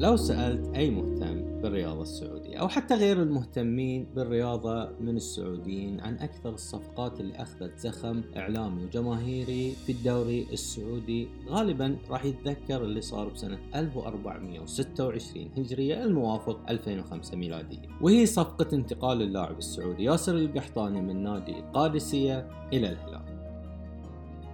لو سألت أي مهتم بالرياضة السعودية أو حتى غير المهتمين بالرياضة من السعوديين عن أكثر الصفقات اللي أخذت زخم إعلامي وجماهيري في الدوري السعودي غالبا راح يتذكر اللي صار بسنة 1426 هجرية الموافق 2005 ميلادية. وهي صفقة انتقال اللاعب السعودي ياسر القحطاني من نادي القادسية إلى الهلال.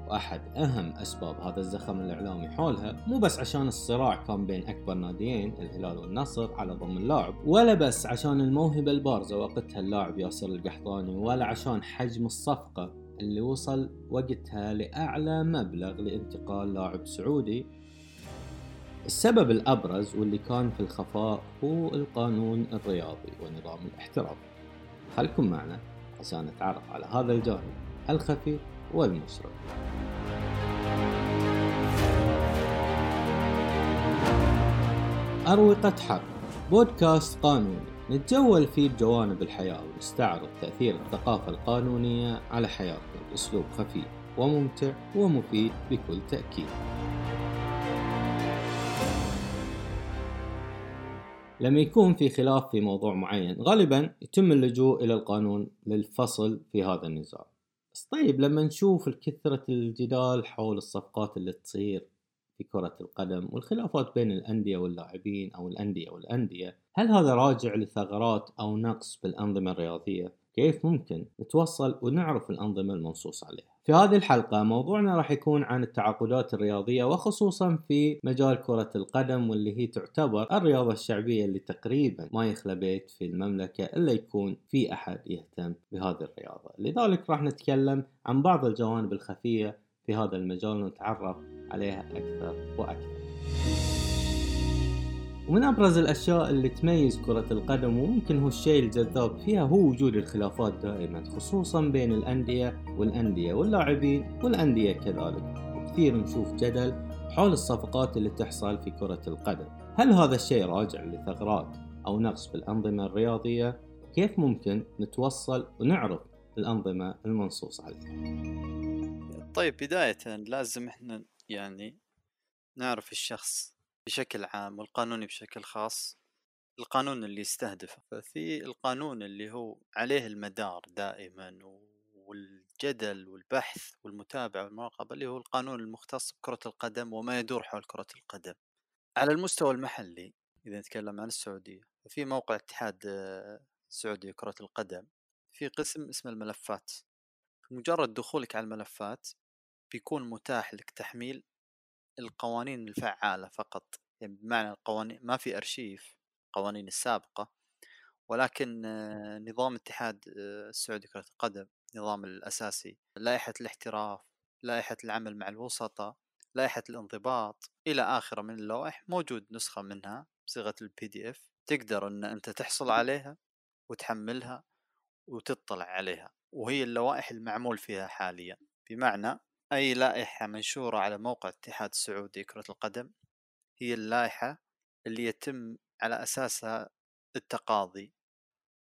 واحد اهم اسباب هذا الزخم الاعلامي حولها مو بس عشان الصراع كان بين اكبر ناديين الهلال والنصر على ضم اللاعب ولا بس عشان الموهبة البارزة وقتها اللاعب ياسر القحطاني ولا عشان حجم الصفقة اللي وصل وقتها لأعلى مبلغ لانتقال لاعب سعودي. السبب الأبرز واللي كان في الخفاء هو القانون الرياضي ونظام الاحتراف. خلكم معنا عشان نتعرف على هذا الجانب الخفي والمشرق أروقة حق بودكاست قانوني نتجول فيه بجوانب الحياة ونستعرض تأثير الثقافة القانونية على حياتنا بأسلوب خفيف وممتع ومفيد بكل تأكيد. لما يكون في خلاف في موضوع معين غالبا يتم اللجوء إلى القانون للفصل في هذا النزاع طيب لما نشوف كثرة الجدال حول الصفقات اللي تصير في كرة القدم والخلافات بين الأندية واللاعبين أو الأندية والأندية هل هذا راجع لثغرات أو نقص بالأنظمة الرياضية؟ كيف ممكن نتوصل ونعرف الأنظمة المنصوص عليها؟ في هذه الحلقة موضوعنا راح يكون عن التعاقدات الرياضية وخصوصا في مجال كرة القدم واللي هي تعتبر الرياضة الشعبية اللي تقريبا ما يخلى بيت في المملكة إلا يكون في أحد يهتم بهذه الرياضة لذلك راح نتكلم عن بعض الجوانب الخفية في هذا المجال ونتعرف عليها أكثر وأكثر ومن أبرز الأشياء اللي تميز كرة القدم وممكن هو الشيء الجذاب فيها هو وجود الخلافات دائما خصوصا بين الأندية والأندية واللاعبين والأندية كذلك وكثير نشوف جدل حول الصفقات اللي تحصل في كرة القدم هل هذا الشيء راجع لثغرات أو نقص بالأنظمة الرياضية؟ كيف ممكن نتوصل ونعرف الأنظمة المنصوص عليها؟ طيب بداية لازم إحنا يعني نعرف الشخص بشكل عام والقانوني بشكل خاص القانون اللي يستهدفه. ففي القانون اللي هو عليه المدار دائما والجدل والبحث والمتابعة والمراقبة اللي هو القانون المختص بكرة القدم وما يدور حول كرة القدم. على المستوى المحلي إذا نتكلم عن السعودية ففي موقع اتحاد السعودي لكرة القدم في قسم اسمه الملفات. مجرد دخولك على الملفات بيكون متاح لك تحميل القوانين الفعالة فقط. يعني بمعنى القوانين ما في أرشيف قوانين السابقة ولكن نظام اتحاد السعودي كرة القدم نظام الأساسي لائحة الاحتراف لائحة العمل مع الوسطاء لائحة الانضباط إلى آخره من اللوائح موجود نسخة منها بصيغة ال PDF تقدر أن أنت تحصل عليها وتحملها وتطلع عليها وهي اللوائح المعمول فيها حاليا. بمعنى أي لائحة منشورة على موقع الاتحاد السعودي كرة القدم هي اللائحة اللي يتم على أساسها التقاضي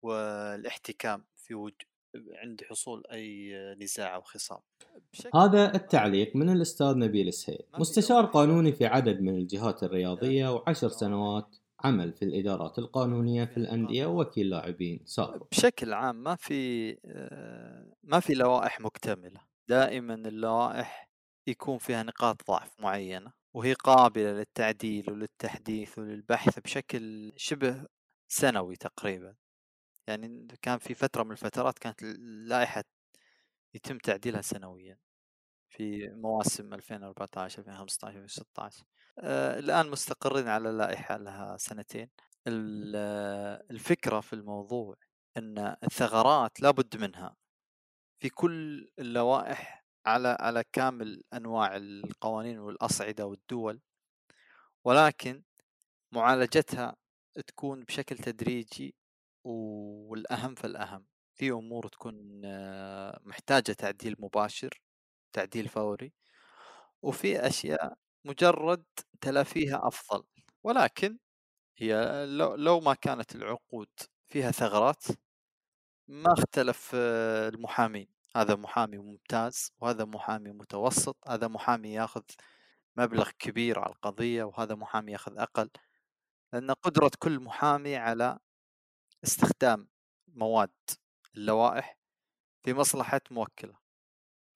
والاحتكام في وج... عند حصول أي نزاع أو خصام. هذا التعليق من الأستاذ نبيل السهيل. مستشار قانوني في عدد من الجهات الرياضية وعشر سنوات عمل في الإدارات القانونية في الأندية ووكيل لاعبين سابق. بشكل عام ما في ما في لوائح مكتملة. دائما اللوائح يكون فيها نقاط ضعف معينة وهي قابلة للتعديل وللتحديث وللبحث بشكل شبه سنوي تقريبا. يعني كان في فترة من الفترات كانت اللائحة يتم تعديلها سنويا في مواسم 2014 2015 2016 آه الآن مستقرين على لائحة لها سنتين. الفكرة في الموضوع أن الثغرات لابد منها. في كل اللوائح على على كامل أنواع القوانين والأصعدة والدول ولكن معالجتها تكون بشكل تدريجي والأهم فالأهم. في أمور تكون آه، محتاجة تعديل مباشر تعديل فوري وفي أشياء مجرد تلافيها أفضل. ولكن هي لو, لو ما كانت العقود فيها ثغرات ما اختلف آه، المحامين هذا محامي ممتاز وهذا محامي متوسط هذا محامي ياخذ مبلغ كبير على القضية وهذا محامي ياخذ أقل. أن قدرة كل محامي على استخدام مواد اللوائح في مصلحة موكلة.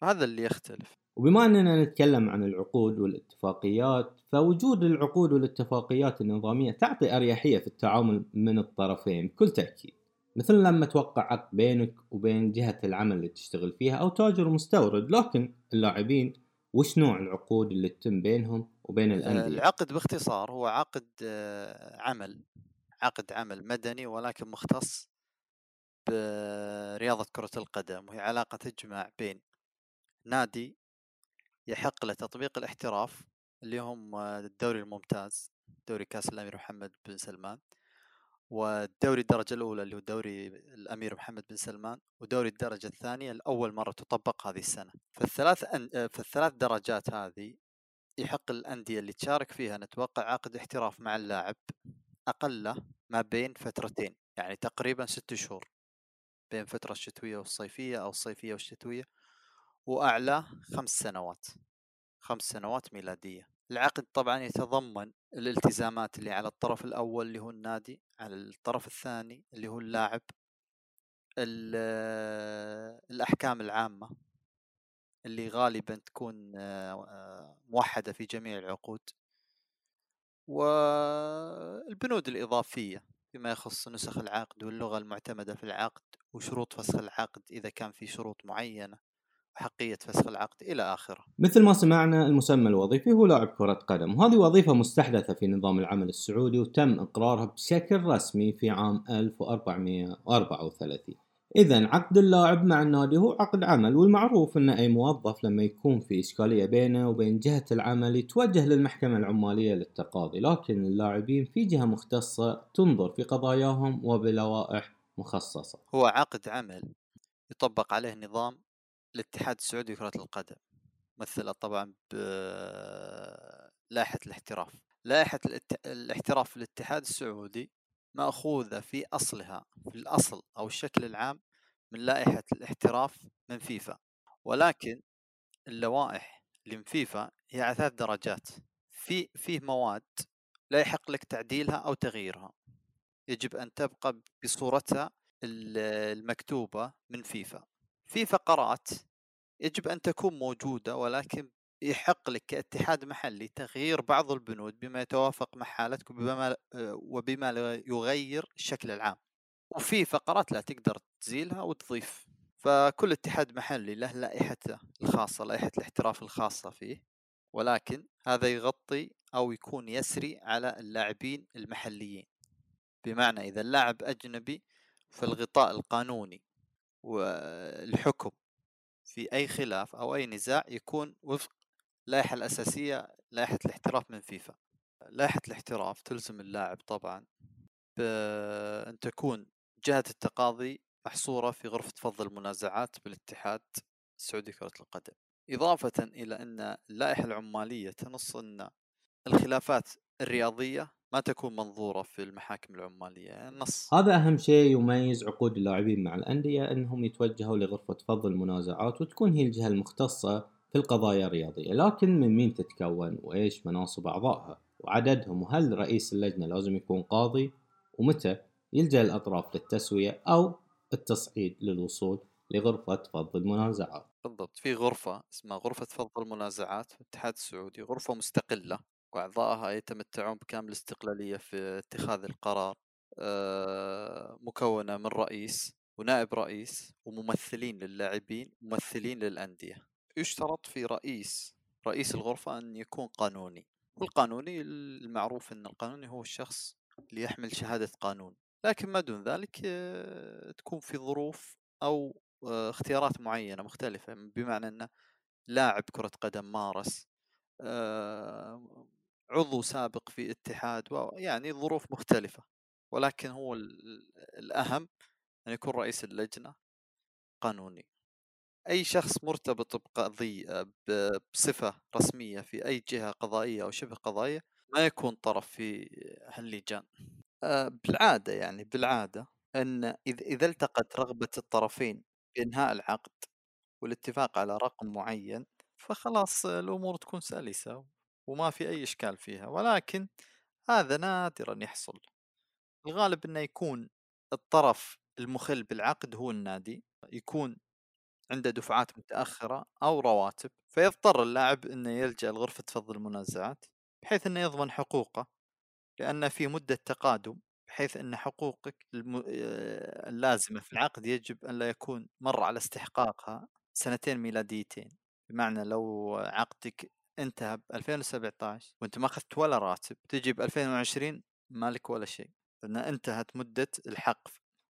هذا اللي يختلف. وبما أننا نتكلم عن العقود والاتفاقيات فوجود العقود والاتفاقيات النظامية تعطي أريحية في التعامل من الطرفين بكل تأكيد. مثل لما توقع عقد بينك وبين جهة العمل اللي تشتغل فيها أو تاجر مستورد لكن اللاعبين وش نوع العقود اللي تتم بينهم وبين الأندية؟ العقد باختصار هو عقد آه، عمل عقد عمل مدني ولكن مختص برياضة كرة القدم وهي علاقة تجمع بين نادي يحق له تطبيق الاحتراف اللي هم الدوري الممتاز دوري كأس الأمير محمد بن سلمان والدوري الدرجة الأولى اللي هو دوري الأمير محمد بن سلمان ودوري الدرجة الثانية لأول مرة تطبق هذه السنة. فالثلاث أن... فالثلاث درجات هذه يحق الأندية اللي تشارك فيها أن توقع عقد احتراف مع اللاعب أقله ما بين فترتين يعني تقريبا ست شهور بين الفترة الشتوية والصيفية أو الصيفية والشتوية وأعلى خمس سنوات خمس سنوات ميلادية. العقد طبعا يتضمن الالتزامات اللي على الطرف الأول اللي هو النادي على الطرف الثاني اللي هو اللاعب الأحكام العامة اللي غالبا تكون آه، موحدة في جميع العقود. والبنود الإضافية فيما يخص نسخ العقد واللغة المعتمدة في العقد وشروط فسخ العقد إذا كان في شروط معينة. حقية فسخ العقد إلى آخره. مثل ما سمعنا المسمى الوظيفي هو لاعب كرة قدم وهذه وظيفة مستحدثة في نظام العمل السعودي وتم إقرارها بشكل رسمي في عام 1434 إذا عقد اللاعب مع النادي هو عقد عمل والمعروف أن أي موظف لما يكون في إشكالية بينه وبين جهة العمل يتوجه للمحكمة العمالية للتقاضي لكن اللاعبين في جهة مختصة تنظر في قضاياهم وبلوائح مخصصة. هو عقد عمل يطبق عليه نظام الاتحاد السعودي لكرة القدم مثل طبعا بلائحة الاحتراف. لائحة الاحتراف في الاتحاد السعودي مأخوذة في أصلها في الأصل أو الشكل العام من لائحة الاحتراف من فيفا. ولكن اللوائح اللي من فيفا هي على ثلاث درجات. في فيه مواد لا يحق لك تعديلها أو تغييرها. يجب أن تبقى بصورتها المكتوبة من فيفا. في فقرات يجب أن تكون موجودة ولكن يحق لك كاتحاد محلي تغيير بعض البنود بما يتوافق مع حالتك وبما, وبما يغير الشكل العام. وفي فقرات لا تقدر تزيلها وتضيف. فكل اتحاد محلي له لائحته الخاصة لائحة الاحتراف الخاصة فيه ولكن هذا يغطي أو يكون يسري على اللاعبين المحليين. بمعنى إذا اللاعب أجنبي فالغطاء القانوني والحكم في أي خلاف أو أي نزاع يكون وفق اللائحة الأساسية لائحة الاحتراف من فيفا. لائحة الاحتراف تلزم اللاعب طبعا بأن تكون جهة التقاضي محصورة في غرفة فض المنازعات بالاتحاد السعودي كرة القدم. إضافة إلى أن اللائحة العمالية تنص أن الخلافات الرياضية ما تكون منظورة في المحاكم العمالية يعني نص هذا أهم شيء يميز عقود اللاعبين مع الأندية أنهم يتوجهوا لغرفة فض المنازعات وتكون هي الجهة المختصة في القضايا الرياضية. لكن من مين تتكون وإيش مناصب أعضائها وعددهم؟ وهل رئيس اللجنة لازم يكون قاضي؟ ومتى يلجأ الأطراف للتسوية أو التصعيد للوصول لغرفة فض المنازعات؟ بالضبط في غرفة اسمها غرفة فض المنازعات في الاتحاد السعودي غرفة مستقلة. وأعضائها يتمتعون بكامل الاستقلالية في اتخاذ القرار آه، مكونة من رئيس ونائب رئيس وممثلين للاعبين ممثلين للأندية. يشترط في رئيس رئيس الغرفة أن يكون قانوني والقانوني المعروف أن القانوني هو الشخص اللي يحمل شهادة قانون. لكن ما دون ذلك آه، تكون في ظروف أو آه، اختيارات معينة مختلفة بمعنى أنه لاعب كرة قدم مارس عضو سابق في اتحاد يعني ظروف مختلفة ولكن هو الأهم أن يكون رئيس اللجنة قانوني. أي شخص مرتبط بقضية بصفة رسمية في أي جهة قضائية أو شبه قضائية ما يكون طرف في هاللجان. آه، بالعادة يعني بالعادة أن إذا التقت رغبة الطرفين بإنهاء العقد والاتفاق على رقم معين فخلاص الأمور تكون سلسة وما في أي إشكال فيها ولكن هذا نادرا يحصل الغالب إنه يكون الطرف المخل بالعقد هو النادي يكون عنده دفعات متأخرة أو رواتب فيضطر اللاعب أنه يلجأ لغرفة فض المنازعات بحيث أنه يضمن حقوقه لأن في مدة تقادم بحيث أن حقوقك. آه، اللازمة في العقد يجب أن لا يكون مر على استحقاقها سنتين ميلاديتين بمعنى لو عقدك انتهى ب 2017 وأنت ما أخذت ولا راتب تجي ب 2020 مالك ولا شيء لأن انتهت مدة الحق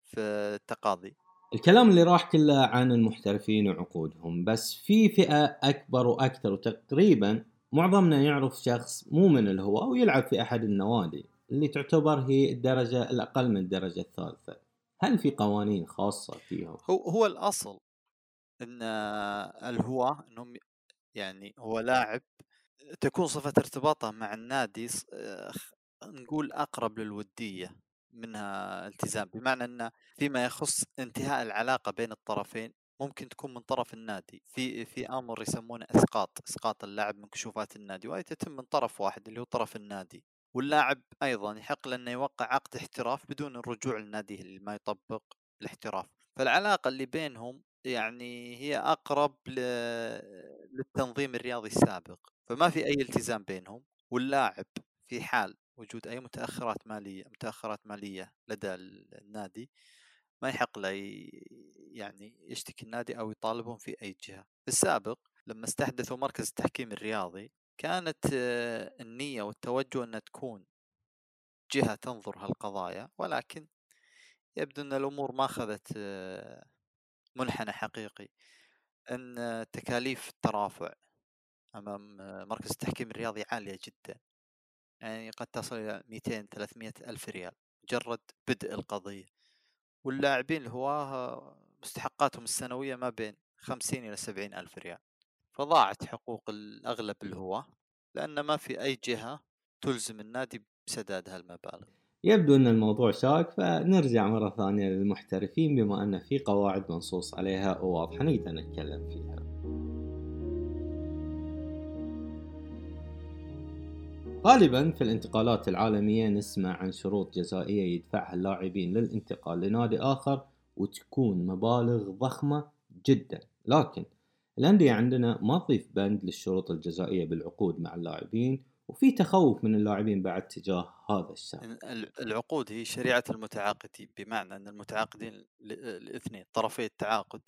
في التقاضي الكلام اللي راح كله عن المحترفين وعقودهم بس في فئة أكبر وأكثر وتقريبا معظمنا يعرف شخص مو من الهواة ويلعب في أحد النوادي اللي تعتبر هي الدرجة الأقل من الدرجة الثالثة هل في قوانين خاصة فيهم؟ هو هو الأصل أن الهواة أنهم يعني هو لاعب تكون صفة ارتباطه مع النادي نقول أقرب للودية منها التزام. بمعنى أن فيما يخص انتهاء العلاقة بين الطرفين ممكن تكون من طرف النادي. في في أمر يسمونه إسقاط إسقاط اللاعب من كشوفات النادي وهي تتم من طرف واحد اللي هو طرف النادي. واللاعب أيضا يحق له انه يوقع عقد احتراف بدون الرجوع للنادي اللي ما يطبق الاحتراف. فالعلاقة اللي بينهم يعني هي أقرب للتنظيم الرياضي السابق فما في أي التزام بينهم واللاعب في حال وجود أي متأخرات مالية متأخرات مالية لدى النادي ما يحق له يعني يشتكي النادي أو يطالبهم في أي جهة. في السابق لما استحدثوا مركز التحكيم الرياضي كانت النية والتوجه أن تكون جهة تنظر هالقضايا ولكن يبدو أن الأمور ما أخذت منحنى حقيقي. إن تكاليف الترافع أمام مركز التحكيم الرياضي عالية جدا. يعني قد تصل إلى 200 300 ألف ريال مجرد بدء القضية. واللاعبين الهواه مستحقاتهم السنوية ما بين 50 إلى 70 ألف ريال. فضاعت حقوق الأغلب الهواه لأن ما في أي جهة تلزم النادي بسداد هالمبالغ. يبدو أن الموضوع شاك فنرجع مرة ثانية للمحترفين بما أن في قواعد منصوص عليها وواضحة نقدر نتكلم فيها. غالبا في الانتقالات العالمية نسمع عن شروط جزائية يدفعها اللاعبين للانتقال لنادي آخر وتكون مبالغ ضخمة جدا. لكن الأندية عندنا ما تضيف بند للشروط الجزائية بالعقود مع اللاعبين وفي تخوف من اللاعبين بعد تجاه هذا الشان العقود هي شريعة المتعاقدين بمعنى أن المتعاقدين الاثنين طرفي التعاقد.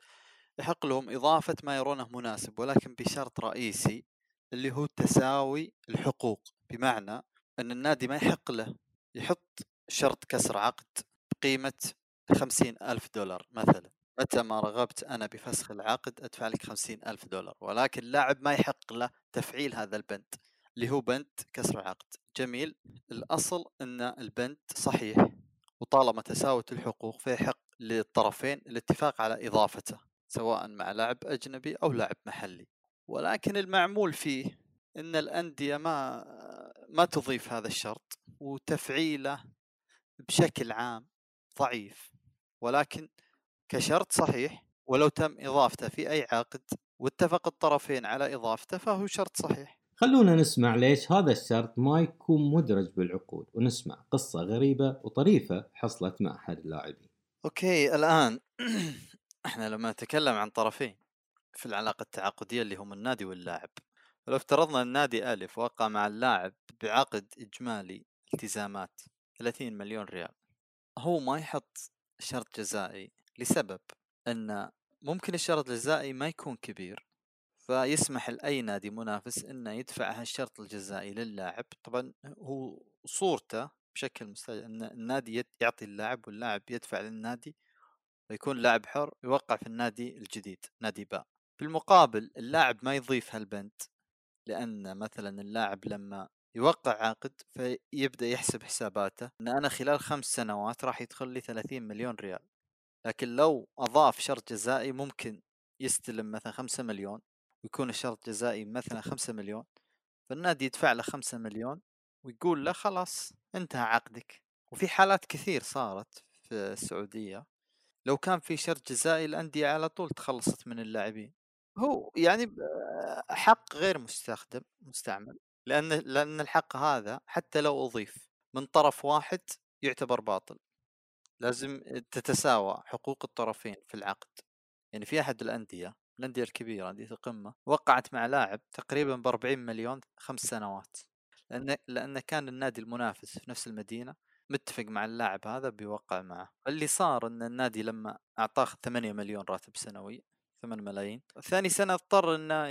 يحق لهم إضافة ما يرونه مناسب ولكن بشرط رئيسي اللي هو تساوي الحقوق بمعنى أن النادي ما يحق له يحط شرط كسر عقد بقيمة خمسين ألف دولار مثلا. متى ما رغبت أنا بفسخ العقد أدفع لك خمسين ألف دولار ولكن اللاعب ما يحق له تفعيل هذا البند. اللي هو بند كسر العقد جميل. الأصل أن البند صحيح وطالما تساوت الحقوق فيحق للطرفين الاتفاق على إضافته سواء مع لاعب أجنبي أو لاعب محلي. ولكن المعمول فيه أن الأندية ما ما تضيف هذا الشرط وتفعيله بشكل عام ضعيف. ولكن كشرط صحيح ولو تم إضافته في أي عقد واتفق الطرفين على إضافته فهو شرط صحيح. خلونا نسمع ليش هذا الشرط ما يكون مدرج بالعقود ونسمع قصة غريبة وطريفة حصلت مع أحد اللاعبين. أوكي الآن إحنا لما نتكلم عن طرفين في العلاقة التعاقدية اللي هم النادي واللاعب لو افترضنا النادي ألف وقع مع اللاعب بعقد إجمالي التزامات 30 مليون ريال هو ما يحط شرط جزائي لسبب أن ممكن الشرط الجزائي ما يكون كبير فيسمح لأي نادي منافس إنه يدفع هالشرط الجزائي للاعب. طبعا هو صورته بشكل مستجد أن النادي يعطي اللاعب واللاعب يدفع للنادي ويكون لاعب حر يوقع في النادي الجديد نادي باء. في المقابل اللاعب ما يضيف هالبند لأن مثلا اللاعب لما يوقع عقد فيبدأ يحسب حساباته أن أنا خلال خمس سنوات راح يدخل لي 30 مليون ريال. لكن لو أضاف شرط جزائي ممكن يستلم مثلا خمسة مليون. ويكون الشرط جزائي مثلا خمسة مليون فالنادي يدفع له خمسة مليون ويقول له خلاص انتهى عقدك. وفي حالات كثير صارت في السعودية لو كان في شرط جزائي الأندية على طول تخلصت من اللاعبين. هو يعني حق غير مستخدم مستعمل لأن لأن الحق هذا حتى لو أضيف من طرف واحد يعتبر باطل. لازم تتساوى حقوق الطرفين في العقد. يعني في أحد الأندية الانديه الكبيره انديه القمه وقعت مع لاعب تقريبا ب 40 مليون خمس سنوات. لأن لأن كان النادي المنافس في نفس المدينة متفق مع اللاعب هذا بيوقع معه. اللي صار إن النادي لما أعطاه 8 مليون راتب سنوي 8 ملايين ثاني سنة اضطر إنه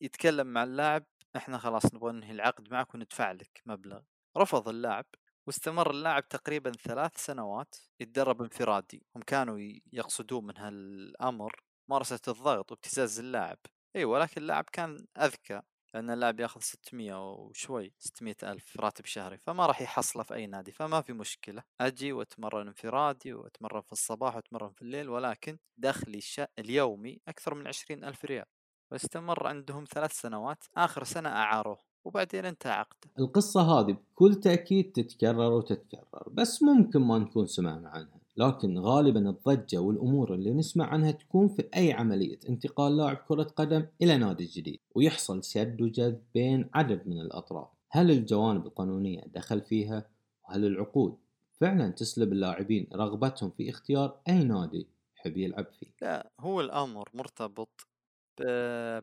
يتكلم مع اللاعب إحنا خلاص نبغى ننهي العقد معك وندفع لك مبلغ. رفض اللاعب واستمر اللاعب تقريبا ثلاث سنوات يتدرب انفرادي. هم كانوا يقصدون من هالأمر. ممارسة الضغط وابتزاز اللاعب. اي ولكن اللاعب كان أذكى لأن اللاعب ياخذ 600 وشوي 600 ألف راتب شهري فما راح يحصله في أي نادي فما في مشكلة. أجي وأتمرن انفرادي وأتمرن في الصباح وأتمرن في الليل ولكن دخلي اليومي أكثر من 20 ألف ريال. واستمر عندهم ثلاث سنوات آخر سنة أعاروه وبعدين انتهى عقده. القصة هذه بكل تأكيد تتكرر وتتكرر بس ممكن ما نكون سمعنا عنها. لكن غالبا الضجة والأمور اللي نسمع عنها تكون في أي عملية انتقال لاعب كرة قدم إلى نادي جديد ويحصل شد وجذب بين عدد من الأطراف هل الجوانب القانونية دخل فيها؟ وهل العقود فعلا تسلب اللاعبين رغبتهم في اختيار أي نادي يحب يلعب فيه؟ لا هو الأمر مرتبط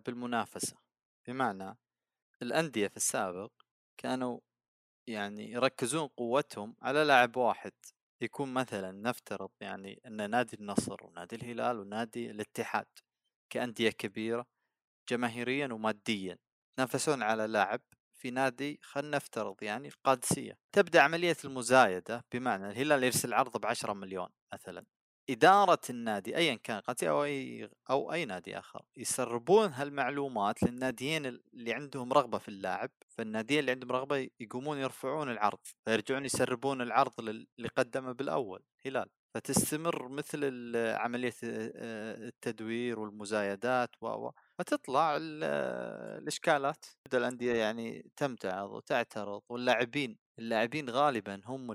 بالمنافسة بمعنى الأندية في السابق كانوا يعني يركزون قوتهم على لاعب واحد يكون مثلا نفترض يعني أن نادي النصر ونادي الهلال ونادي الاتحاد كأندية كبيرة جماهيريا وماديا يتنافسون على لاعب في نادي خلينا نفترض يعني القادسية. تبدأ عملية المزايدة بمعنى الهلال يرسل عرض بعشرة مليون مثلا. إدارة النادي أيا كان قاتي أو أي أو أي نادي آخر يسربون هالمعلومات للناديين اللي عندهم رغبة في اللاعب فالناديين اللي عندهم رغبة يقومون يرفعون العرض فيرجعون يسربون العرض اللي قدمه بالأول هلال. فتستمر مثل عملية التدوير والمزايدات و فتطلع الإشكالات. تبدأ الأندية يعني تمتعض وتعترض واللاعبين اللاعبين غالبا هم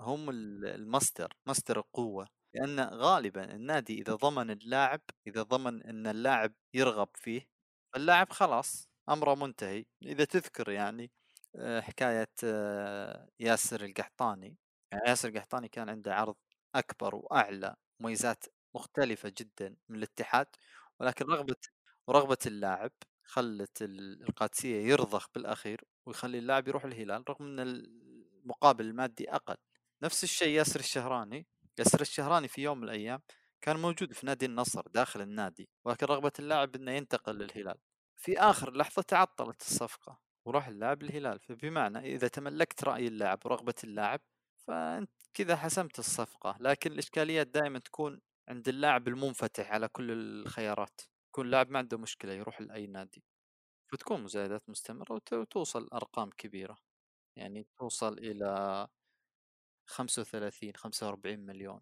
هم المصدر مصدر القوة. لأن غالبا النادي إذا ضمن اللاعب إذا ضمن إن اللاعب يرغب فيه اللاعب خلاص أمره منتهي. إذا تذكر يعني آه، حكاية آه، ياسر القحطاني. يعني ياسر القحطاني كان عنده عرض أكبر وأعلى مميزات مختلفة جدا من الاتحاد. ولكن رغبة ورغبه اللاعب خلت القادسية يرضخ بالأخير ويخلي اللاعب يروح الهلال رغم إن المقابل المادي أقل. نفس الشيء ياسر الشهراني. ياسر الشهراني في يوم من الأيام كان موجود في نادي النصر داخل النادي ولكن رغبة اللاعب إنه ينتقل للهلال. في آخر لحظة تعطلت الصفقة وراح اللاعب للهلال فبمعنى إذا تملكت رأي اللاعب ورغبة اللاعب فأنت كذا حسمت الصفقة لكن الإشكاليات دائما تكون عند اللاعب المنفتح على كل الخيارات يكون لاعب ما عنده مشكلة يروح لأي نادي. فتكون مزايدات مستمرة وتوصل أرقام كبيرة. يعني توصل إلى خمسة وثلاثين خمسة وأربعين مليون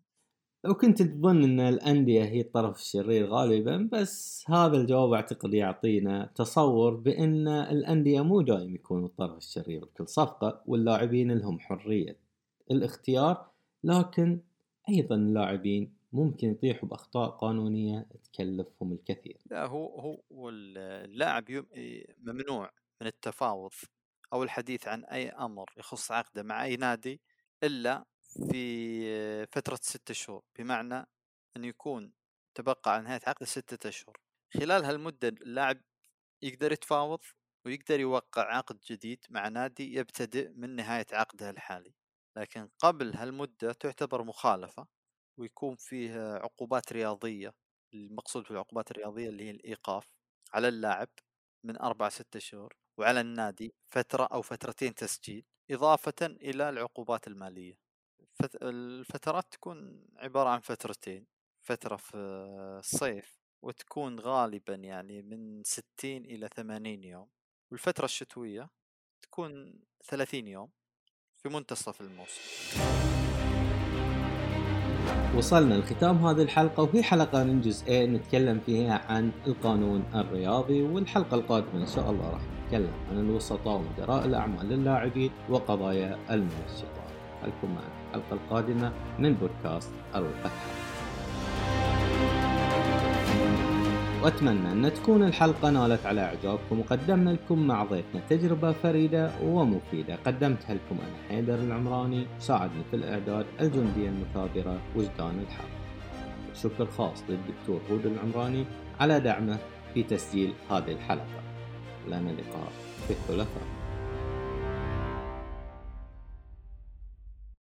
لو كنت تظن إن الأندية هي الطرف الشرير غالبا بس هذا الجواب أعتقد يعطينا تصور بإن الأندية مو دائم يكونوا الطرف الشرير بكل صفقة واللاعبين لهم حرية الاختيار لكن أيضا اللاعبين ممكن يطيحوا بأخطاء قانونية تكلفهم الكثير. لا هو هو اللاعب ممنوع من التفاوض أو الحديث عن أي أمر يخص عقده مع أي نادي إلا في فترة ستة شهور بمعنى أن يكون تبقى على نهاية عقد ستة أشهر. خلال هالمدة اللاعب يقدر يتفاوض ويقدر يوقع عقد جديد مع نادي يبتدئ من نهاية عقده الحالي. لكن قبل هالمدة تعتبر مخالفة ويكون فيه عقوبات رياضية المقصود في العقوبات الرياضية اللي هي الإيقاف على اللاعب من أربع ستة شهور وعلى النادي فترة أو فترتين تسجيل. إضافة إلى العقوبات المالية. الفترات تكون عبارة عن فترتين فترة في الصيف وتكون غالبا يعني من ستين إلى ثمانين يوم والفترة الشتوية تكون ثلاثين يوم في منتصف الموسم. وصلنا لختام هذه الحلقة وهي حلقة من جزئين نتكلم فيها عن القانون الرياضي والحلقة القادمة إن شاء الله راح نتكلم عن الوسطاء ومدراء الأعمال للاعبين وقضايا المنشطات. خلكم معنا الحلقة القادمة من بودكاست القتال. وأتمنى أن تكون الحلقة نالت على إعجابكم وقدمنا لكم مع ضيفنا تجربة فريدة ومفيدة. قدمتها لكم أنا حيدر العمراني ساعدني في الإعداد الجندية المثابرة وجدان الحق. شكر خاص للدكتور هود العمراني على دعمه في تسجيل هذه الحلقة. لنا لقاء في الثلاثاء.